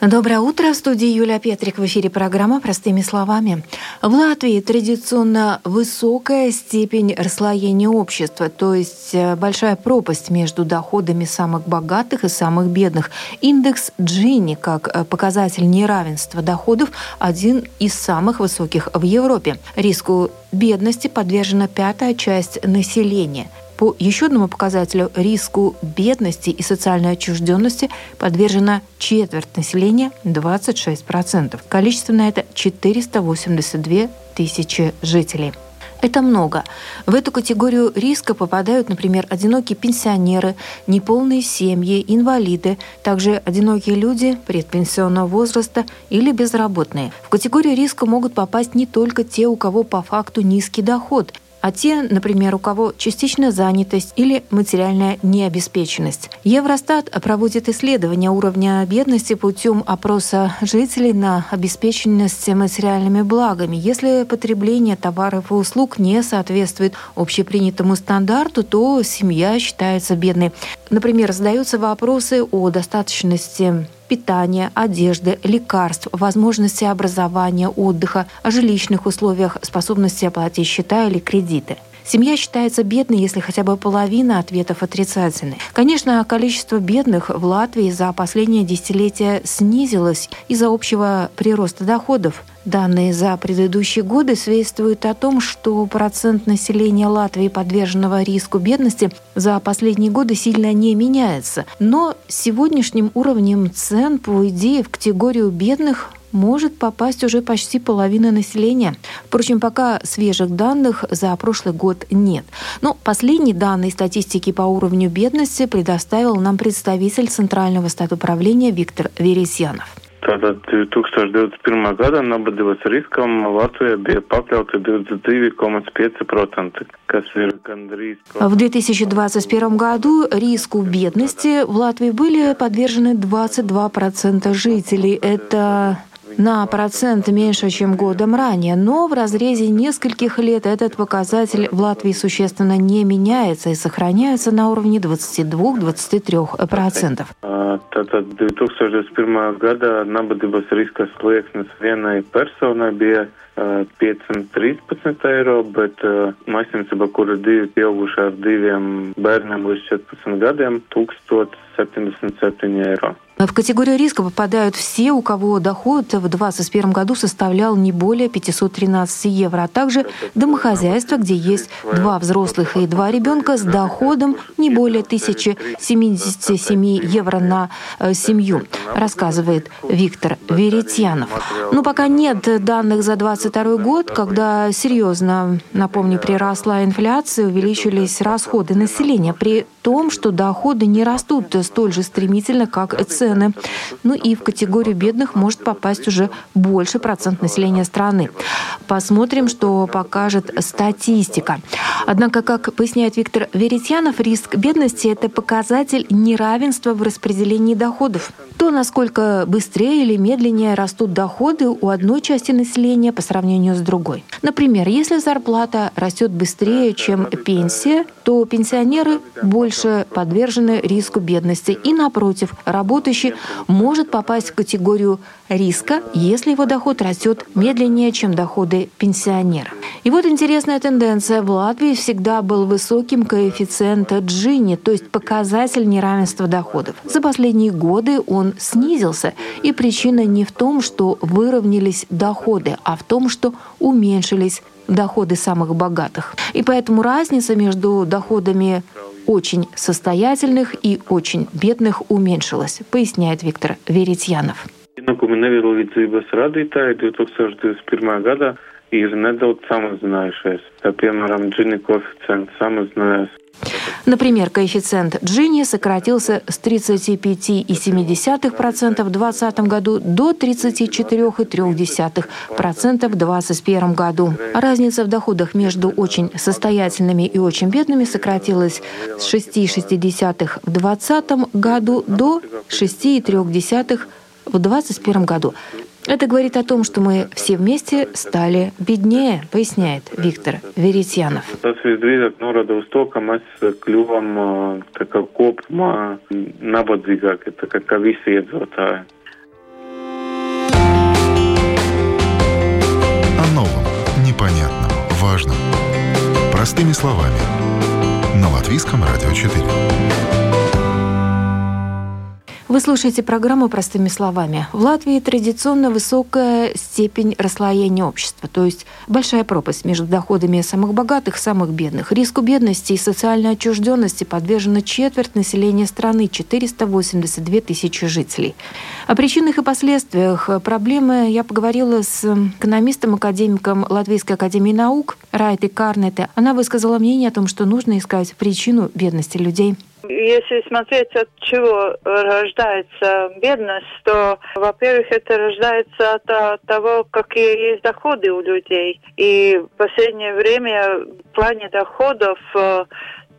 Доброе утро. В студии Юлия Петрик. В эфире программа «Простыми словами». В Латвии традиционно высокая степень расслоения общества, то есть э, большая пропасть между доходами самых богатых и самых бедных. Индекс Джинни, как э, показатель неравенства доходов, один из самых высоких в Европе. Риску бедности подвержена пятая часть населения – по еще одному показателю риску бедности и социальной отчужденности подвержена четверть населения 26%. Количественно это 482 тысячи жителей. Это много. В эту категорию риска попадают, например, одинокие пенсионеры, неполные семьи, инвалиды, также одинокие люди предпенсионного возраста или безработные. В категорию риска могут попасть не только те, у кого по факту низкий доход – а те, например, у кого частичная занятость или материальная необеспеченность. Евростат проводит исследование уровня бедности путем опроса жителей на обеспеченность материальными благами. Если потребление товаров и услуг не соответствует общепринятому стандарту, то семья считается бедной. Например, задаются вопросы о достаточности питания, одежды, лекарств, возможности образования, отдыха, о жилищных условиях, способности оплатить счета или кредиты. Семья считается бедной, если хотя бы половина ответов отрицательны. Конечно, количество бедных в Латвии за последнее десятилетие снизилось из-за общего прироста доходов. Данные за предыдущие годы свидетельствуют о том, что процент населения Латвии, подверженного риску бедности, за последние годы сильно не меняется. Но сегодняшним уровнем цен, по идее, в категорию бедных может попасть уже почти половина населения. Впрочем, пока свежих данных за прошлый год нет. Но последние данные статистики по уровню бедности предоставил нам представитель Центрального статуправления Виктор Вересьянов. Tātad 2021. gada nabadzības riskam Latvija bija pakļauta 22,5%, kas ir гандрис. В 2021 году риску бедности в Латвии были подвержены 22% жителей. Это на процент меньше, чем годом ранее, но в разрезе нескольких лет этот показатель в Латвии существенно не меняется и сохраняется на уровне 22-23%. Tātad 2021. gada nabadzības riska slieksnis vienai personai bija 513 eiro, bet maisaimniecība, kur ir divi pieauguši ar diviem bērniem līdz 14 gadiem, 1077 eiro. В категорию риска попадают все, у кого доход в 2021 году составлял не более 513 евро, а также домохозяйства, где есть два взрослых и два ребенка с доходом не более 1077 евро на э, семью, рассказывает Виктор Веретьянов. Но пока нет данных за 2022 год, когда серьезно, напомню, приросла инфляция, увеличились расходы населения, при том, что доходы не растут столь же стремительно, как цены цены. Ну и в категорию бедных может попасть уже больше процент населения страны. Посмотрим, что покажет статистика. Однако, как поясняет Виктор Веретьянов, риск бедности – это показатель неравенства в распределении доходов. То, насколько быстрее или медленнее растут доходы у одной части населения по сравнению с другой. Например, если зарплата растет быстрее, чем пенсия, то пенсионеры больше подвержены риску бедности. И напротив, работающий может попасть в категорию риска, если его доход растет медленнее, чем доходы пенсионера. И вот интересная тенденция. В Латвии всегда был высоким коэффициент Джини, то есть показатель неравенства доходов. За последние годы он снизился, и причина не в том, что выровнялись доходы, а в том, что уменьшились доходы самых богатых. И поэтому разница между доходами очень состоятельных и очень бедных уменьшилась, поясняет Виктор Веретьянов. Ienākumi nevienlīdzības rādītāji 2021. gadā ir nedaudz samazinājušies. Tā, piemēram, Gini koeficients samazinājās Например, коэффициент Джини сократился с 35,7% в 2020 году до 34,3% в 2021 году. Разница в доходах между очень состоятельными и очень бедными сократилась с 6,6% в 2020 году до 6,3% в 2021 году. Это говорит о том, что мы все вместе стали беднее, поясняет Виктор Веретьянов. Iedzīvotāji. О новом, непонятном, важном. Простыми словами. На Латвийском радио 4. Вы слушаете программу «Простыми словами». В Латвии традиционно высокая степень расслоения общества, то есть большая пропасть между доходами самых богатых и самых бедных. Риску бедности и социальной отчужденности подвержена четверть населения страны – 482 тысячи жителей. О причинах и последствиях проблемы я поговорила с экономистом, академиком Латвийской академии наук Райтой Карнете. Она высказала мнение о том, что нужно искать причину бедности людей – если смотреть, от чего рождается бедность, то, во-первых, это рождается от того, какие есть доходы у людей. И в последнее время в плане доходов э,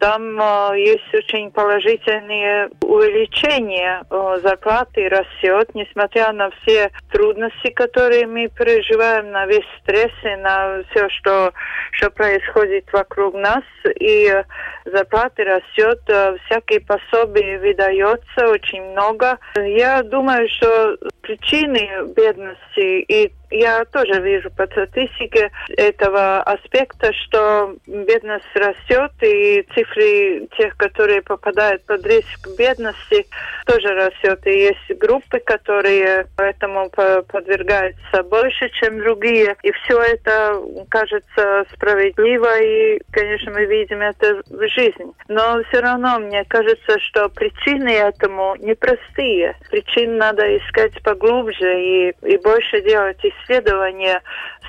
там э, есть очень положительные увеличения э, зарплаты растет, несмотря на все трудности, которые мы переживаем, на весь стресс и на все, что, что происходит вокруг нас. И зарплаты растет, э, всякие пособия выдается очень много. Я думаю, что причины бедности и я тоже вижу по статистике этого аспекта, что бедность растет, и цифры тех, которые попадают под риск бедности, тоже растет. И есть группы, которые этому подвергаются больше, чем другие. И все это кажется справедливо, и, конечно, мы видим это в жизни. Но все равно мне кажется, что причины этому непростые. Причин надо искать поглубже и, и больше делать исследования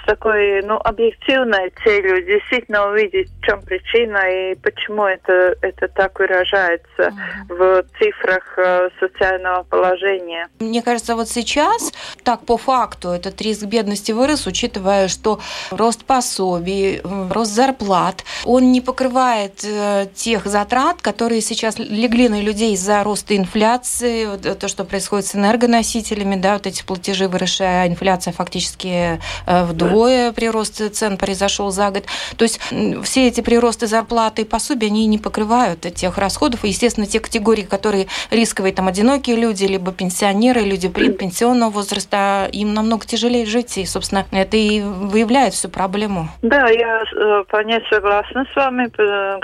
с такой, ну, объективной целью, действительно увидеть, в чем причина и почему это, это так выражается uh-huh. в цифрах э, социального положения. Мне кажется, вот сейчас, так по факту, этот риск бедности вырос, учитывая, что рост пособий, рост зарплат, он не покрывает э, тех затрат, которые сейчас легли на людей из-за роста инфляции, вот, э, то, что происходит с энергоносителями, да, вот эти платежи выросшие, а инфляция фактически вдвое вдвое прирост цен произошел за год. То есть все эти приросты зарплаты и пособия, они не покрывают тех расходов. И, естественно, те категории, которые рисковые, там, одинокие люди, либо пенсионеры, люди предпенсионного возраста, им намного тяжелее жить. И, собственно, это и выявляет всю проблему. Да, я э, вполне согласна с вами,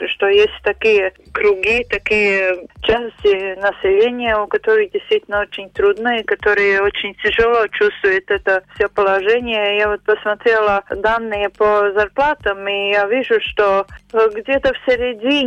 что есть такие круги, такие части населения, у которых действительно очень трудно и которые очень тяжело чувствуют это все положение. Я вот посмотрела посмотрела данные по зарплатам, и я вижу, что где-то в середине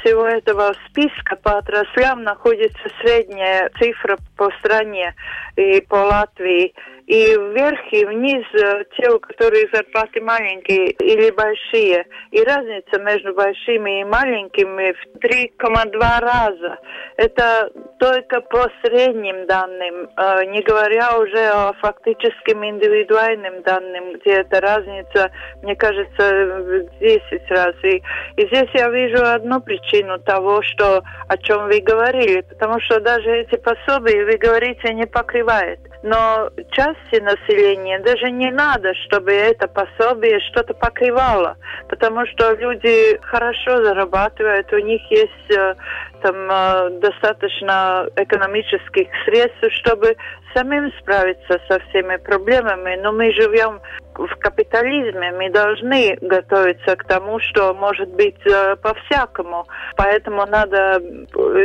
всего этого списка по отраслям находится средняя цифра по стране и по Латвии. И вверх и вниз э, те, у которых зарплаты маленькие или большие. И разница между большими и маленькими в 3,2 раза. Это только по средним данным, э, не говоря уже о фактическим индивидуальным данным, где эта разница, мне кажется, в 10 раз. И, и здесь я вижу одну причину того, что, о чем вы говорили, потому что даже эти пособия, вы говорите, не покрывает. Но части населения даже не надо, чтобы это пособие что-то покрывало, потому что люди хорошо зарабатывают, у них есть э, там э, достаточно экономических средств, чтобы самим справиться со всеми проблемами. Но мы живем в капитализме, мы должны готовиться к тому, что может быть э, по-всякому. Поэтому надо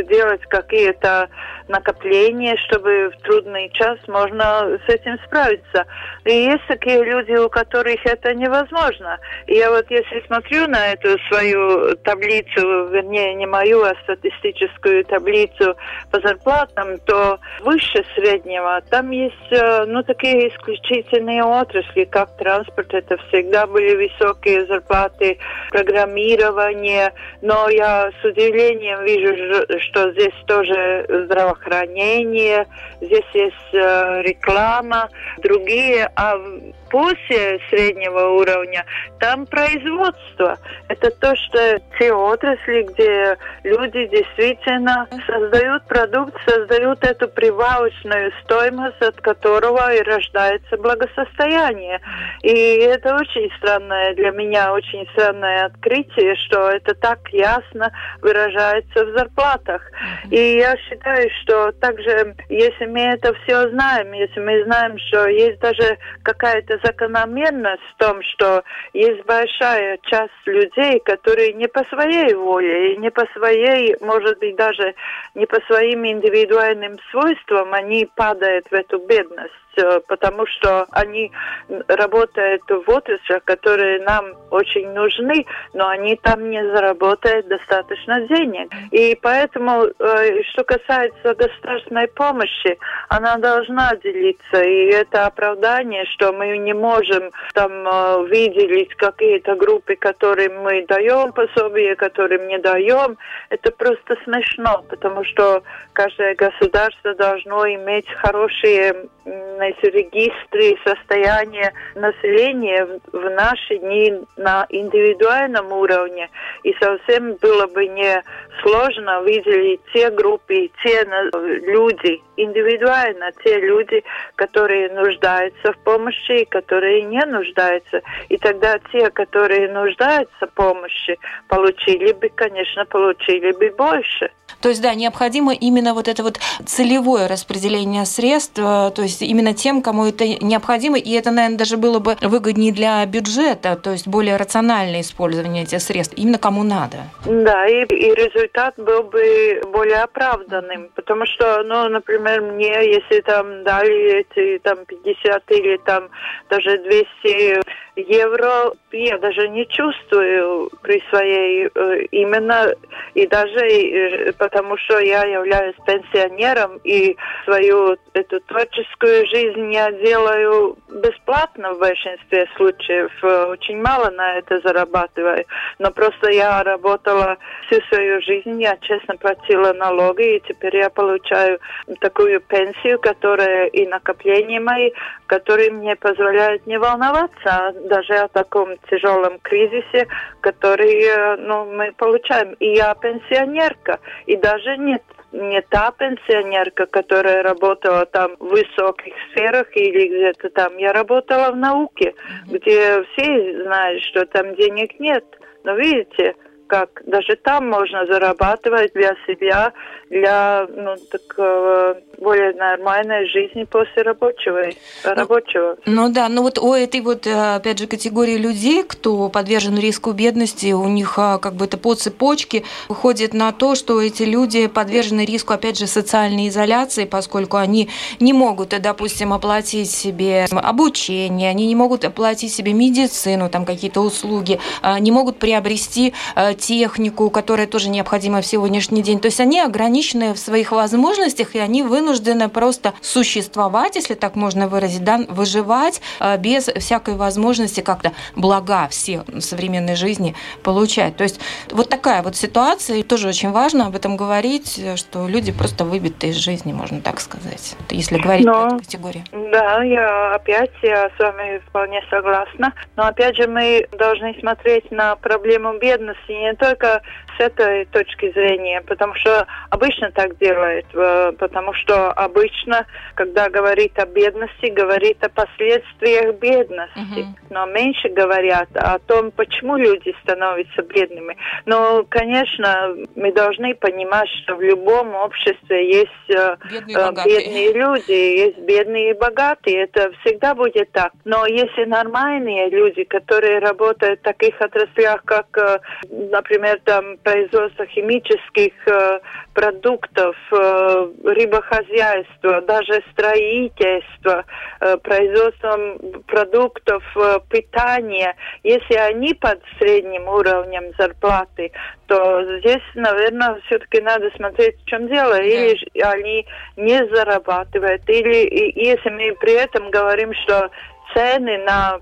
делать какие-то накопления, чтобы в трудный час можно с этим справиться. И есть такие люди, у которых это невозможно. И я вот если смотрю на эту свою таблицу, вернее, не мою, а статистическую таблицу по зарплатам, то выше среднего там есть, э, ну, такие исключительные отрасли, как транспорт, это всегда были высокие зарплаты, программирование, но я с удивлением вижу, что здесь тоже здравоохранение, здесь есть реклама, другие, а после среднего уровня, там производство. Это то, что те отрасли, где люди действительно создают продукт, создают эту прибавочную стоимость, от которого и рождается благосостояние. И это очень странное для меня, очень странное открытие, что это так ясно выражается в зарплатах. И я считаю, что также, если мы это все знаем, если мы знаем, что есть даже какая-то закономерность в том, что есть большая часть людей, которые не по своей воле и не по своей, может быть, даже не по своим индивидуальным свойствам, они падают в эту бедность. Э, потому что они работают в отраслях, которые нам очень нужны, но они там не заработают достаточно денег. И поэтому, э, что касается государственной помощи, она должна делиться. И это оправдание, что мы не можем там э, выделить какие-то группы, которым мы даем пособие, которым не даем. Это просто смешно, потому что каждое государство должно иметь хорошие эти регистры состояния населения в наши дни на индивидуальном уровне. И совсем было бы не сложно выделить те группы, те люди, индивидуально те люди, которые нуждаются в помощи и которые не нуждаются. И тогда те, которые нуждаются в помощи, получили бы, конечно, получили бы больше. То есть, да, необходимо именно вот это вот целевое распределение средств, э, то есть именно тем, кому это необходимо, и это, наверное, даже было бы выгоднее для бюджета, то есть более рациональное использование этих средств, именно кому надо. Да, и, и результат был бы более оправданным, потому что, ну, например, мне, если там дали эти там 50 или там даже 200 евро я даже не чувствую при своей э, именно и даже э, потому что я являюсь пенсионером и свою эту творческую жизнь я делаю бесплатно в большинстве случаев очень мало на это зарабатываю. Но просто я работала всю свою жизнь я честно платила налоги и теперь я получаю такую пенсию которая и накопления мои которые мне позволяют не волноваться даже о таком тяжелом кризисе, который э, ну, мы получаем. И я пенсионерка, и даже нет не та пенсионерка, которая работала там в высоких сферах или где-то там. Я работала в науке, где все знают, что там денег нет. Но видите, как даже там можно зарабатывать для себя, для ну, такого более нормальной жизни после рабочего. Ну, рабочего. Ну да, ну вот у этой вот, э, опять же, категории людей, кто подвержен риску бедности, у них а, как бы это по цепочке выходит на то, что эти люди подвержены риску, опять же, социальной изоляции, поскольку они не могут, допустим, оплатить себе обучение, они не могут оплатить себе медицину, там какие-то услуги, а, не могут приобрести э, технику, которая тоже необходима в сегодняшний день. То есть они ограничены в своих возможностях, и они вынуждены просто существовать, если так можно выразить, да, выживать э, без всякой возможности как-то блага все современной жизни получать. То есть вот такая вот ситуация, и тоже очень важно об этом говорить, что люди просто выбиты из жизни, можно так сказать, если говорить Но, по этой категории. Да, я опять я с вами вполне согласна. Но опять же мы должны смотреть на проблему бедности не не только с этой точки зрения, потому что обычно так делают, э, потому что обычно, когда говорит о бедности, говорит о последствиях бедности, uh-huh. но меньше говорят о том, почему люди становятся бедными. Но, конечно, мы должны понимать, что в любом обществе есть э, бедные, э, бедные люди, есть бедные и богатые, это всегда будет так. Но если нормальные люди, которые работают в таких отраслях, как, например, там производство химических э, продуктов, э, рыбохозяйство, даже строительство, э, производством продуктов питания, если они под средним уровнем зарплаты, то здесь, наверное, все-таки надо смотреть, в чем дело. Или они не зарабатывают, или если мы при этом говорим, что цены на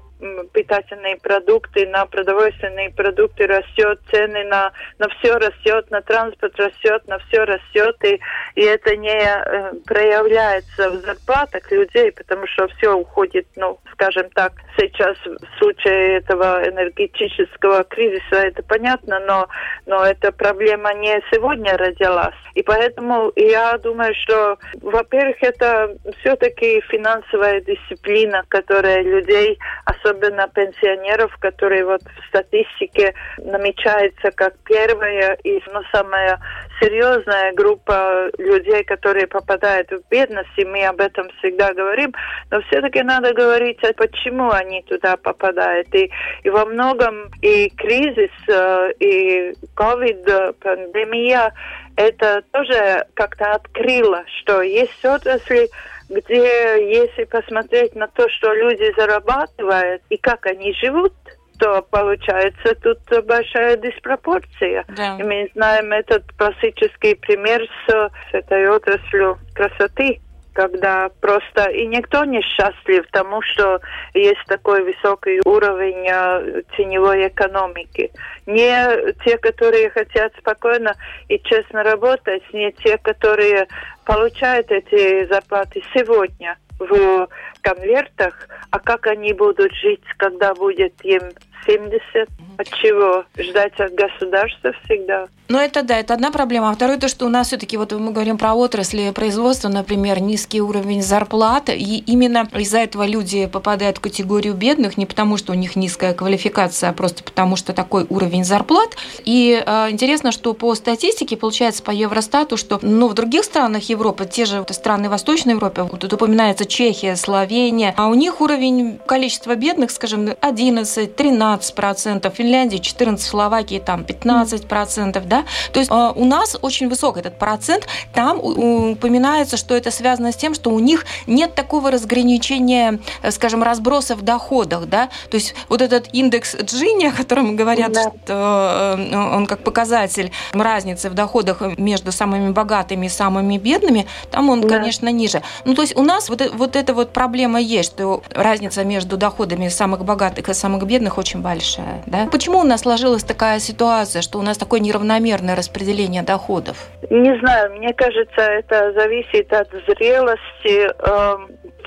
питательные продукты, на продовольственные продукты растет, цены на, на все растет, на транспорт растет, на все растет, и, и это не э, проявляется в зарплатах людей, потому что все уходит, ну, скажем так, сейчас в случае этого энергетического кризиса, это понятно, но, но эта проблема не сегодня родилась. И поэтому я думаю, что, во-первых, это все-таки финансовая дисциплина, которая людей, особенно пенсионеров, которые вот в статистике намечается как первая и ну, самая серьезная группа людей, которые попадают в бедность, и мы об этом всегда говорим, но все-таки надо говорить, а почему они туда попадают. И, и во многом и кризис, э, и ковид-пандемия это тоже как-то открыло, что есть отрасли, где если посмотреть на то, что люди зарабатывают и как они живут, то получается тут большая диспропорция. Да. И мы знаем этот классический пример с, с этой отраслью красоты когда просто и никто не счастлив тому, что есть такой высокий уровень э, теневой экономики. Не те, которые хотят спокойно и честно работать, не те, которые получают эти зарплаты сегодня в конвертах, а как они будут жить, когда будет им 70. От чего ждать от государства всегда? Ну, это да, это одна проблема. А второе, то, что у нас все-таки, вот мы говорим про отрасли производства, например, низкий уровень зарплат, и именно из-за этого люди попадают в категорию бедных, не потому, что у них низкая квалификация, а просто потому, что такой уровень зарплат. И э, интересно, что по статистике, получается, по Евростату, что ну, в других странах Европы, те же вот, страны Восточной Европы, вот тут упоминается Чехия, Словения, а у них уровень количества бедных, скажем, 11, 13 процентов, Финляндии 14, Словакии там 15 процентов, да, то есть э, у нас очень высок этот процент. Там упоминается, что это связано с тем, что у них нет такого разграничения, э, скажем, разброса в доходах, да. То есть вот этот индекс Джини, о котором говорят, да. что э, он как показатель разницы в доходах между самыми богатыми и самыми бедными, там он, да. конечно, ниже. Ну, то есть у нас вот, вот эта вот проблема есть, что разница между доходами самых богатых и самых бедных очень большая, да. Почему у нас сложилась такая ситуация, что у нас такой неравномерный равномерное распределение доходов? Не знаю, мне кажется, это зависит от зрелости э,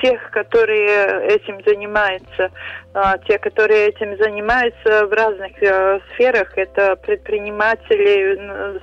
тех, которые этим занимаются. А, те, которые этим занимаются в разных э, сферах, это предприниматели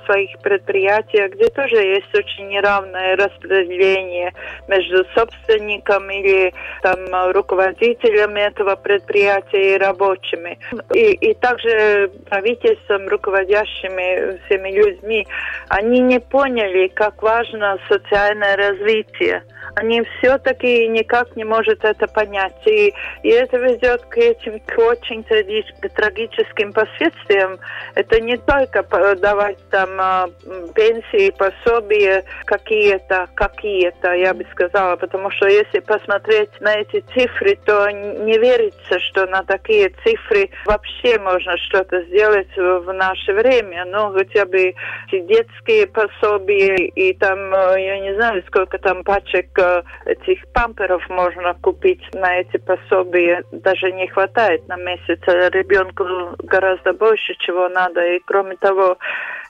своих предприятиях, где тоже есть очень неравное распределение между собственником или там руководителем этого предприятия и рабочими. И, и также правительством, руководящими всеми людьми, они не поняли, как важно социальное развитие они все-таки никак не могут это понять. И, и это ведет к этим к очень трагическим последствиям. Это не только давать там а, пенсии, пособия какие-то, какие-то, я бы сказала, потому что если посмотреть на эти цифры, то не верится, что на такие цифры вообще можно что-то сделать в наше время. Ну, хотя бы детские пособия и там, э, я не знаю, сколько там пачек этих памперов можно купить на эти пособия. Даже не хватает на месяц. Ребенку гораздо больше, чего надо. И кроме того,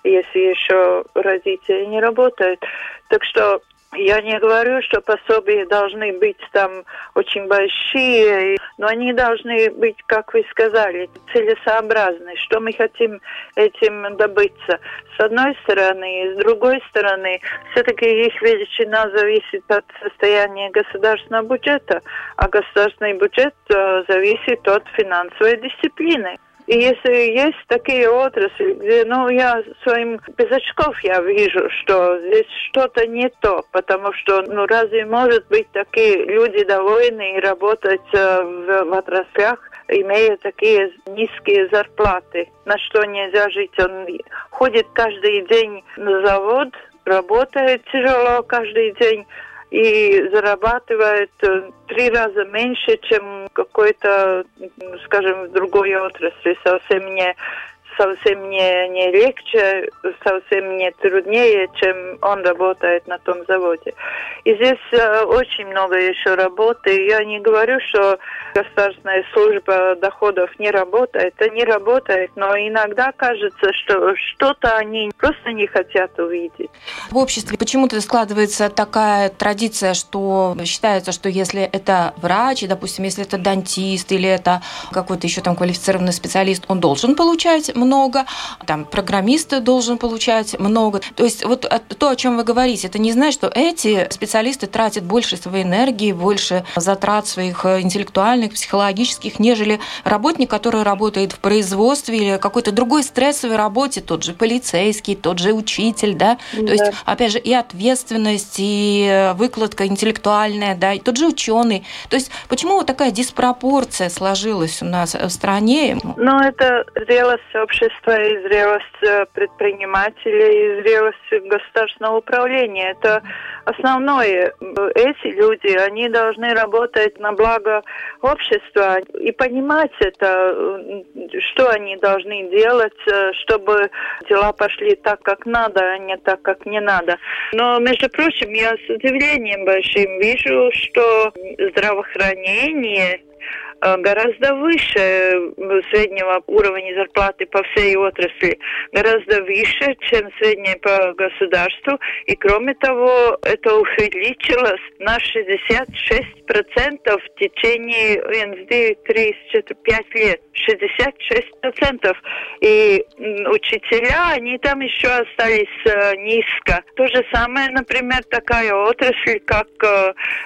если еще родители не работают. Так что я не говорю, что пособия должны быть там очень большие, но они должны быть, как вы сказали, целесообразны. Что мы хотим этим добыться? С одной стороны, и с другой стороны, все-таки их величина зависит от состояния государственного бюджета, а государственный бюджет э, зависит от финансовой дисциплины. И если есть такие отрасли, где, ну, я своим без очков я вижу, что здесь что-то не то, потому что, ну, разве может быть такие люди довольны и работать э, в, в отраслях, имея такие низкие зарплаты, на что нельзя жить. Он ходит каждый день на завод, работает тяжело каждый день, и зарабатывает э, три раза меньше, чем какой-то, скажем, в другой отрасли, совсем не совсем не, не легче, совсем не труднее, чем он работает на том заводе. И здесь э, очень много еще работы. Я не говорю, что государственная служба доходов не работает. Это не работает, но иногда кажется, что что-то они просто не хотят увидеть. В обществе почему-то складывается такая традиция, что считается, что если это врач, и, допустим, если это дантист или это какой-то еще там квалифицированный специалист, он должен получать много, там программист должен получать много. То есть вот то, о чем вы говорите, это не значит, что эти специалисты тратят больше своей энергии, больше затрат своих интеллектуальных, психологических, нежели работник, который работает в производстве или какой-то другой стрессовой работе, тот же полицейский, тот же учитель, да, да. то есть, опять же, и ответственность, и выкладка интеллектуальная, да, и тот же ученый. То есть, почему вот такая диспропорция сложилась у нас в стране? Ну, это зрелость общества и зрелость э, предпринимателей, и зрелость государственного управления. Это основное. Эти люди, они должны работать на благо общества и понимать это, что они должны делать, э, чтобы дела пошли так, как надо, а не так, как не надо. Но, между прочим, я с удивлением большим вижу, что здравоохранение Э, гораздо выше э, среднего уровня зарплаты по всей отрасли, гораздо выше, чем средняя по государству. И кроме того, это увеличилось на 66% в течение НСД 3-5 лет. 66%. И учителя, они там еще остались э, низко. То же самое, например, такая отрасль, как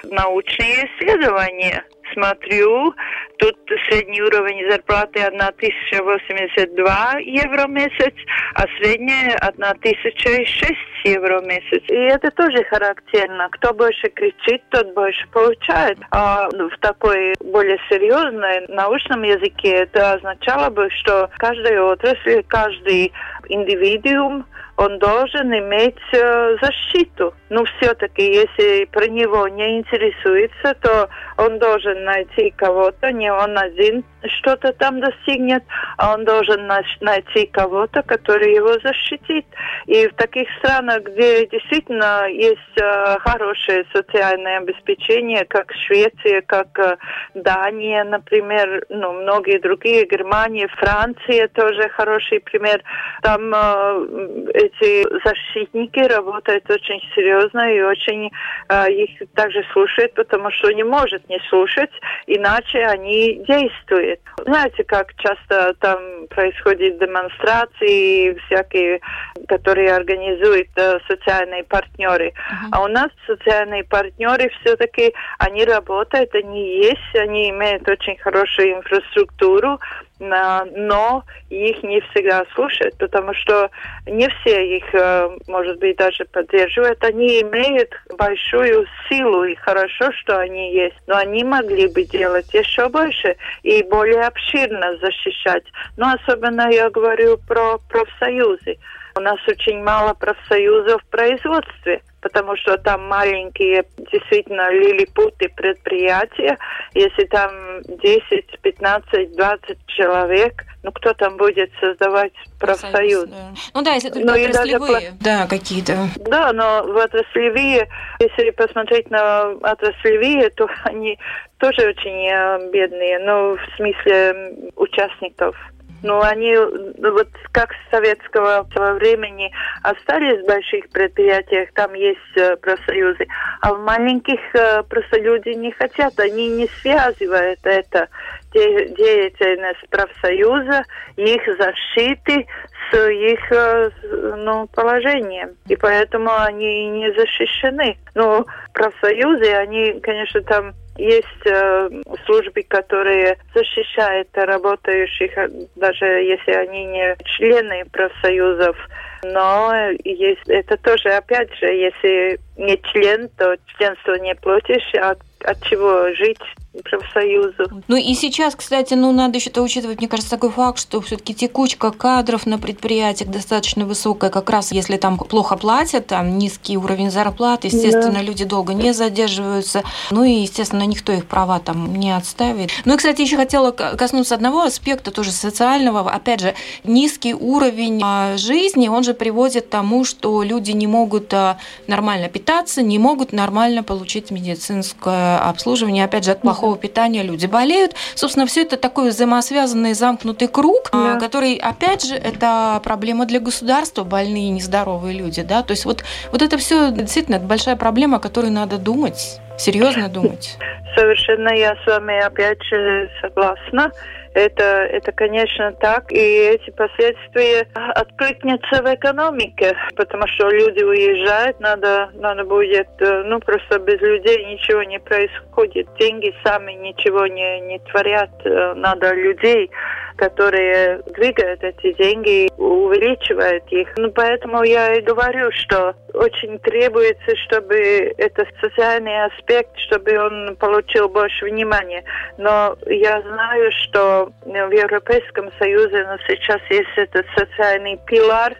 научные исследования смотрю, тут средний уровень зарплаты 1082 евро в месяц, а средняя 1006 евро в месяц. И это тоже характерно. Кто больше кричит, тот больше получает. А в такой более серьезной научном языке это означало бы, что каждая отрасль, каждый индивидуум он должен иметь э, защиту. Но все-таки, если про него не интересуется, то он должен найти кого-то, не он один что-то там достигнет, а он должен найти кого-то, который его защитит. И в таких странах, где действительно есть э, хорошее социальное обеспечение, как Швеция, как э, Дания, например, ну, многие другие, Германия, Франция тоже хороший пример. Там э, эти защитники работают очень серьезно и очень э, их также слушают, потому что не может не слушать, иначе они действуют. Знаете, как часто там происходят демонстрации всякие, которые организуют э, социальные партнеры. Uh-huh. А у нас социальные партнеры все-таки, они работают, они есть, они имеют очень хорошую инфраструктуру, но их не всегда слушают, потому что не все их, э, может быть, даже поддерживают. Они имеют большую силу, и хорошо, что они есть, но они могли бы делать еще больше и более обширно защищать. Но особенно я говорю про профсоюзы. У нас очень мало профсоюзов в производстве потому что там маленькие действительно лилипуты предприятия. Если там 10, 15, 20 человек, ну кто там будет создавать профсоюз? да. Ну да, если только ну, отраслевые, даже... да, какие-то. Да, но в отраслевые, если посмотреть на отраслевые, то они тоже очень э, бедные, ну, в смысле участников. Ну, они ну, вот как с советского времени остались в больших предприятиях, там есть э, профсоюзы, а в маленьких э, просто люди не хотят, они не связывают это деятельность профсоюза, их защиты с их э, ну, положением. И поэтому они не защищены. Ну, профсоюзы, они, конечно, там есть э, службы, которые защищают работающих, даже если они не члены профсоюзов. Но есть, это тоже, опять же, если не член, то членство не платишь, а от чего жить профсоюзу. Ну и сейчас, кстати, ну надо еще-то учитывать, мне кажется, такой факт, что все-таки текучка кадров на предприятиях достаточно высокая, как раз если там плохо платят, там низкий уровень зарплат, естественно, да. люди долго не задерживаются, ну и, естественно, никто их права там не отставит. Ну и, кстати, еще хотела коснуться одного аспекта, тоже социального, опять же, низкий уровень а, жизни, он же приводит к тому, что люди не могут а, нормально питаться, не могут нормально получить медицинское обслуживание, опять же, от плохого питания люди болеют. Собственно, все это такой взаимосвязанный замкнутый круг, а, да. который, опять же, это проблема для государства, больные нездоровые люди, да, то есть вот, вот это все действительно большая проблема, о которой надо думать, серьезно думать. Совершенно я с вами опять же согласна. Это, это, конечно, так. И эти последствия откликнутся в экономике, потому что люди уезжают, надо, надо будет, э, ну, просто без людей ничего не происходит. Деньги сами ничего не, не творят, э, надо людей которые двигают эти деньги, увеличивают их. Ну, поэтому я и говорю, что очень требуется, чтобы этот социальный аспект, чтобы он получил больше внимания. Но я знаю, что в Европейском Союзе ну, сейчас есть этот социальный пилар.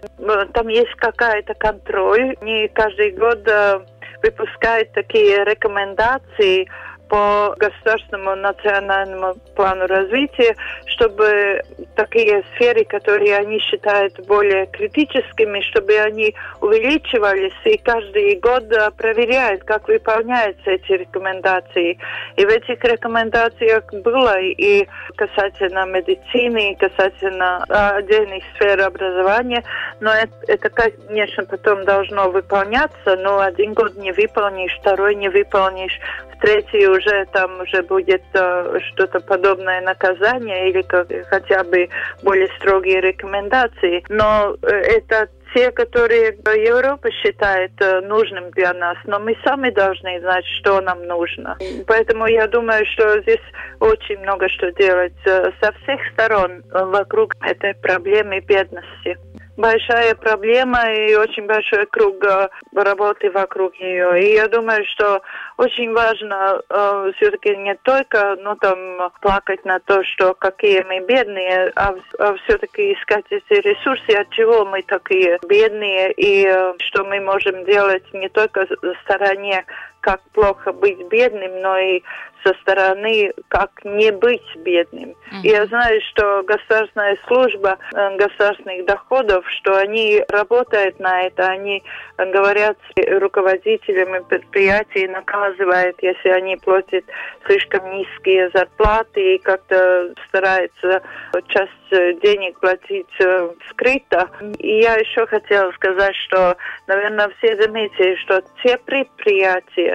Там есть какая-то контроль. Не каждый год э, выпускают такие рекомендации по государственному национальному плану развития, чтобы такие сферы, которые они считают более критическими, чтобы они увеличивались и каждый год проверяют, как выполняются эти рекомендации. И в этих рекомендациях было и касательно медицины, и касательно отдельных сфер образования, но это конечно, потом должно выполняться, но один год не выполнишь, второй не выполнишь, в уже там уже будет э, что-то подобное наказание или как, хотя бы более строгие рекомендации. Но э, это те, которые Европа считает э, нужным для нас, но мы сами должны знать, что нам нужно. Поэтому я думаю, что здесь очень много что делать э, со всех сторон вокруг этой проблемы бедности большая проблема и очень большой круг э, работы вокруг нее. И я думаю, что очень важно э, все-таки не только ну, там, плакать на то, что какие мы бедные, а, а все-таки искать эти ресурсы, от чего мы такие бедные и э, что мы можем делать не только в стороне как плохо быть бедным, но и со стороны, как не быть бедным. Mm-hmm. Я знаю, что государственная служба э, государственных доходов, что они работают на это, они говорят с руководителями предприятий, наказывают, если они платят слишком низкие зарплаты и как-то стараются часть денег платить э, скрыто. И я еще хотела сказать, что, наверное, все заметили, что те предприятия,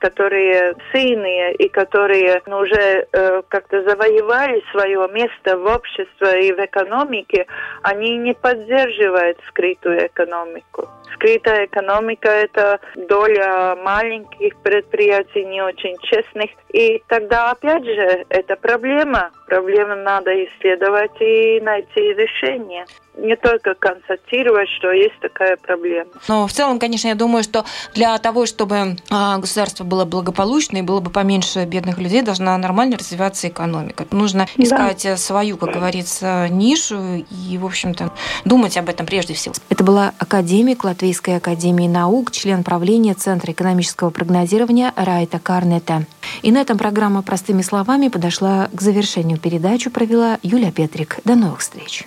которые сильные и которые ну, уже э, как-то завоевали свое место в обществе и в экономике, они не поддерживают скрытую экономику. Скрытая экономика – это доля маленьких предприятий, не очень честных. И тогда, опять же, это проблема. Проблему надо исследовать и найти решение не только констатировать, что есть такая проблема. Но в целом, конечно, я думаю, что для того, чтобы а, государство было благополучно и было бы поменьше бедных людей, должна нормально развиваться экономика. Нужно искать да. свою, как говорится, нишу и, в общем-то, думать об этом прежде всего. Это была академик Латвийской академии наук, член правления Центра экономического прогнозирования Райта Карнета. И на этом программа «Простыми словами» подошла к завершению. Передачу провела Юлия Петрик. До новых встреч.